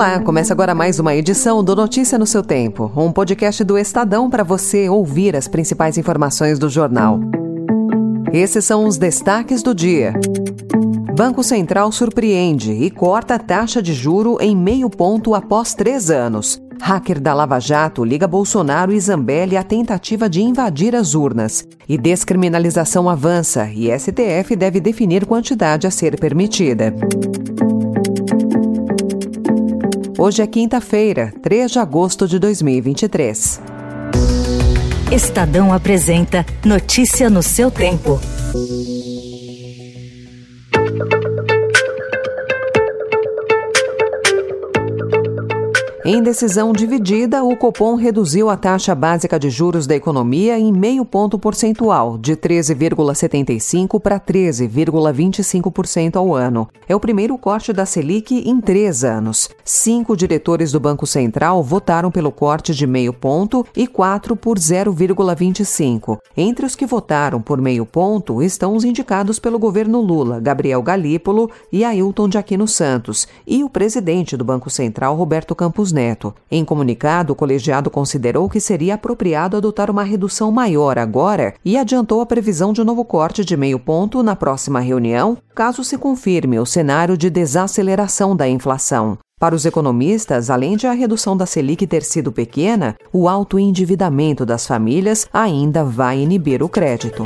Olá, começa agora mais uma edição do Notícia no seu Tempo, um podcast do Estadão para você ouvir as principais informações do jornal. Esses são os destaques do dia. Banco Central surpreende e corta a taxa de juro em meio ponto após três anos. Hacker da Lava Jato liga Bolsonaro e Zambelli à tentativa de invadir as urnas. E descriminalização avança e STF deve definir quantidade a ser permitida. Hoje é quinta-feira, 3 de agosto de 2023. Estadão apresenta Notícia no seu tempo. Em decisão dividida, o Copom reduziu a taxa básica de juros da economia em meio ponto percentual, de 13,75% para 13,25% ao ano. É o primeiro corte da Selic em três anos. Cinco diretores do Banco Central votaram pelo corte de meio ponto e quatro por 0,25%. Entre os que votaram por meio ponto estão os indicados pelo governo Lula, Gabriel Galípolo e Ailton de Aquino Santos, e o presidente do Banco Central, Roberto Campos Neto. Em comunicado, o colegiado considerou que seria apropriado adotar uma redução maior agora e adiantou a previsão de novo corte de meio ponto na próxima reunião, caso se confirme o cenário de desaceleração da inflação. Para os economistas, além de a redução da Selic ter sido pequena, o alto endividamento das famílias ainda vai inibir o crédito.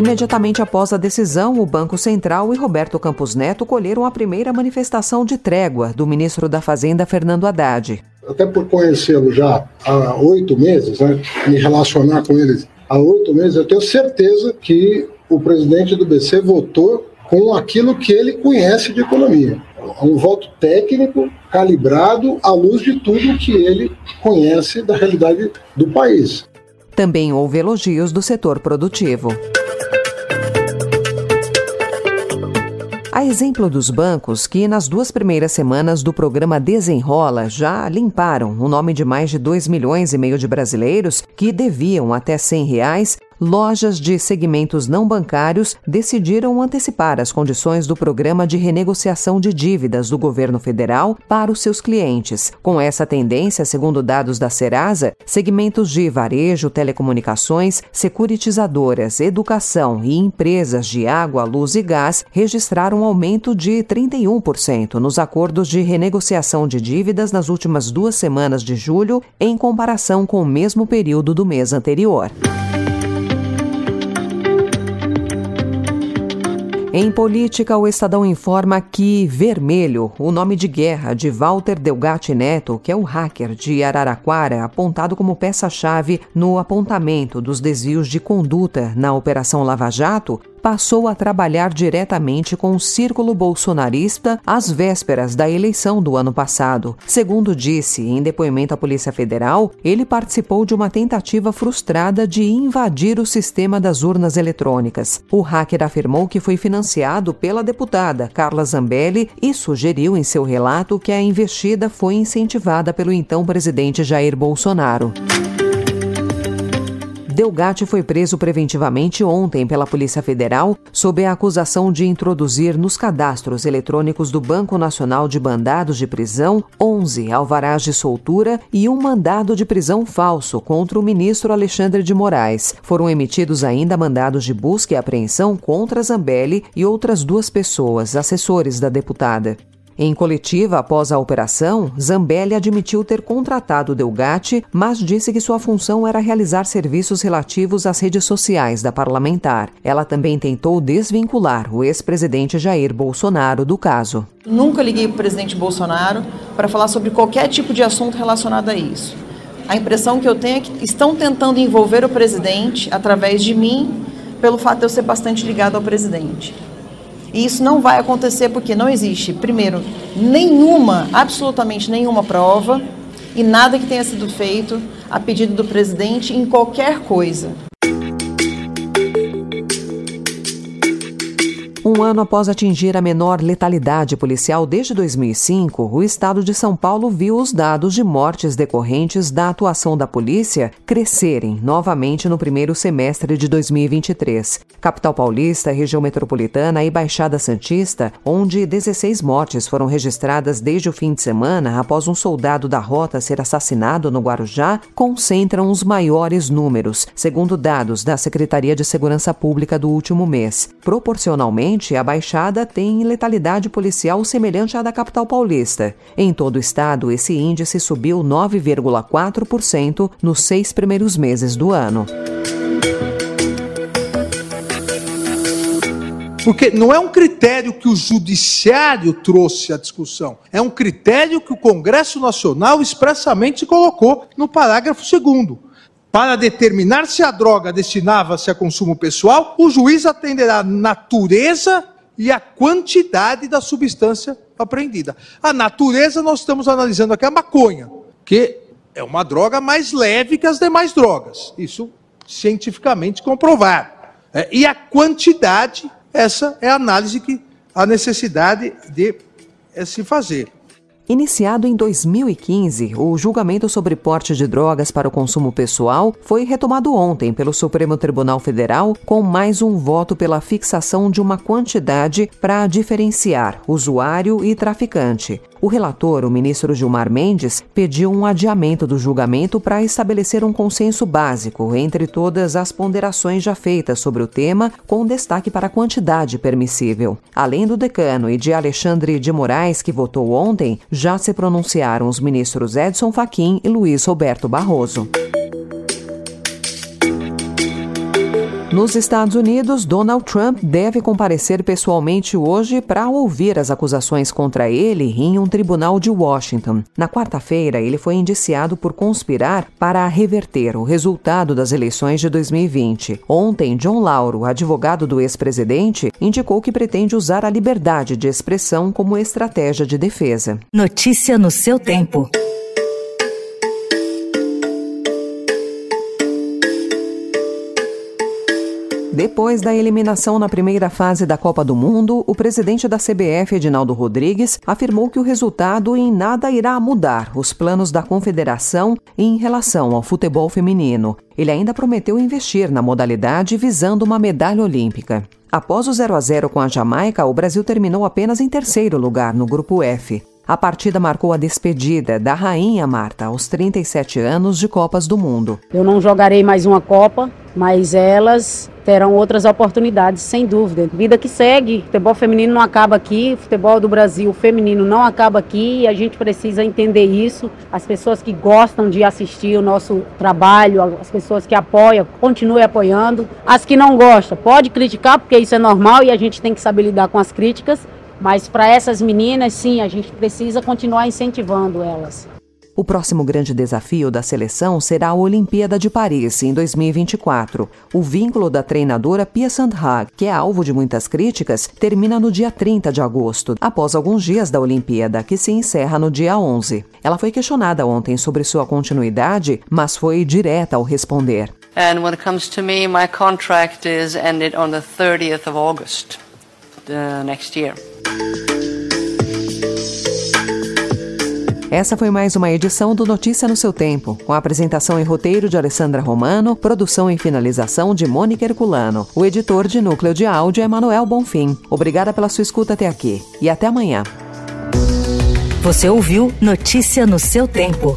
Imediatamente após a decisão, o Banco Central e Roberto Campos Neto colheram a primeira manifestação de trégua do ministro da Fazenda, Fernando Haddad. Até por conhecê-lo já há oito meses, né, me relacionar com eles há oito meses, eu tenho certeza que o presidente do BC votou com aquilo que ele conhece de economia. Um voto técnico, calibrado à luz de tudo que ele conhece da realidade do país. Também houve elogios do setor produtivo. A exemplo dos bancos que, nas duas primeiras semanas do programa Desenrola, já limparam o nome de mais de 2 milhões e meio de brasileiros que deviam até 100 reais lojas de segmentos não bancários decidiram antecipar as condições do programa de renegociação de dívidas do governo federal para os seus clientes. Com essa tendência, segundo dados da Serasa, segmentos de varejo, telecomunicações, securitizadoras, educação e empresas de água, luz e gás registraram um aumento de 31% nos acordos de renegociação de dívidas nas últimas duas semanas de julho, em comparação com o mesmo período do mês anterior. Em política, o Estadão informa que Vermelho, o nome de guerra de Walter Delgatti Neto, que é o hacker de Araraquara, apontado como peça-chave no apontamento dos desvios de conduta na Operação Lava Jato, passou a trabalhar diretamente com o círculo bolsonarista às vésperas da eleição do ano passado. Segundo disse em depoimento à Polícia Federal, ele participou de uma tentativa frustrada de invadir o sistema das urnas eletrônicas. O hacker afirmou que foi financiado pela deputada Carla Zambelli e sugeriu em seu relato que a investida foi incentivada pelo então presidente Jair Bolsonaro. Delgatti foi preso preventivamente ontem pela Polícia Federal sob a acusação de introduzir nos cadastros eletrônicos do Banco Nacional de Mandados de Prisão 11 alvarás de soltura e um mandado de prisão falso contra o ministro Alexandre de Moraes. Foram emitidos ainda mandados de busca e apreensão contra Zambelli e outras duas pessoas, assessores da deputada. Em coletiva após a operação, Zambelli admitiu ter contratado Delgatti, mas disse que sua função era realizar serviços relativos às redes sociais da parlamentar. Ela também tentou desvincular o ex-presidente Jair Bolsonaro do caso. Nunca liguei para o presidente Bolsonaro para falar sobre qualquer tipo de assunto relacionado a isso. A impressão que eu tenho é que estão tentando envolver o presidente através de mim, pelo fato de eu ser bastante ligado ao presidente. E isso não vai acontecer porque não existe, primeiro, nenhuma, absolutamente nenhuma prova e nada que tenha sido feito a pedido do presidente em qualquer coisa. Um ano após atingir a menor letalidade policial desde 2005, o estado de São Paulo viu os dados de mortes decorrentes da atuação da polícia crescerem novamente no primeiro semestre de 2023. Capital Paulista, região metropolitana e Baixada Santista, onde 16 mortes foram registradas desde o fim de semana após um soldado da rota ser assassinado no Guarujá, concentram os maiores números, segundo dados da Secretaria de Segurança Pública do último mês. Proporcionalmente, Atualmente, a Baixada tem letalidade policial semelhante à da capital paulista. Em todo o estado, esse índice subiu 9,4% nos seis primeiros meses do ano. Porque não é um critério que o judiciário trouxe à discussão, é um critério que o Congresso Nacional expressamente colocou no parágrafo 2 para determinar se a droga destinava-se a consumo pessoal, o juiz atenderá a natureza e a quantidade da substância apreendida. A natureza nós estamos analisando aqui a maconha, que é uma droga mais leve que as demais drogas. Isso cientificamente comprovado. É, e a quantidade, essa é a análise que a necessidade de é, se fazer. Iniciado em 2015, o julgamento sobre porte de drogas para o consumo pessoal foi retomado ontem pelo Supremo Tribunal Federal com mais um voto pela fixação de uma quantidade para diferenciar usuário e traficante. O relator, o ministro Gilmar Mendes, pediu um adiamento do julgamento para estabelecer um consenso básico entre todas as ponderações já feitas sobre o tema, com destaque para a quantidade permissível. Além do decano e de Alexandre de Moraes, que votou ontem, já se pronunciaram os ministros Edson Fachin e Luiz Roberto Barroso. Nos Estados Unidos, Donald Trump deve comparecer pessoalmente hoje para ouvir as acusações contra ele em um tribunal de Washington. Na quarta-feira, ele foi indiciado por conspirar para reverter o resultado das eleições de 2020. Ontem, John Lauro, advogado do ex-presidente, indicou que pretende usar a liberdade de expressão como estratégia de defesa. Notícia no seu tempo. Depois da eliminação na primeira fase da Copa do Mundo, o presidente da CBF, Edinaldo Rodrigues, afirmou que o resultado em nada irá mudar os planos da confederação em relação ao futebol feminino. Ele ainda prometeu investir na modalidade visando uma medalha olímpica. Após o 0 a 0 com a Jamaica, o Brasil terminou apenas em terceiro lugar no grupo F. A partida marcou a despedida da Rainha Marta aos 37 anos de Copas do Mundo. Eu não jogarei mais uma Copa, mas elas terão outras oportunidades, sem dúvida. Vida que segue, futebol feminino não acaba aqui, futebol do Brasil feminino não acaba aqui e a gente precisa entender isso. As pessoas que gostam de assistir o nosso trabalho, as pessoas que apoiam, continue apoiando. As que não gostam, pode criticar, porque isso é normal e a gente tem que saber lidar com as críticas mas para essas meninas, sim, a gente precisa continuar incentivando elas. O próximo grande desafio da seleção será a Olimpíada de Paris, em 2024. O vínculo da treinadora Pia Sandhag, que é alvo de muitas críticas, termina no dia 30 de agosto, após alguns dias da Olimpíada, que se encerra no dia 11. Ela foi questionada ontem sobre sua continuidade, mas foi direta ao responder. And when it comes to me, my contract is ended on the 30th of August, the next year. Essa foi mais uma edição do Notícia no seu tempo, com apresentação e roteiro de Alessandra Romano, produção e finalização de Mônica Herculano. O editor de núcleo de áudio é Manuel Bonfim. Obrigada pela sua escuta até aqui e até amanhã. Você ouviu Notícia no seu tempo.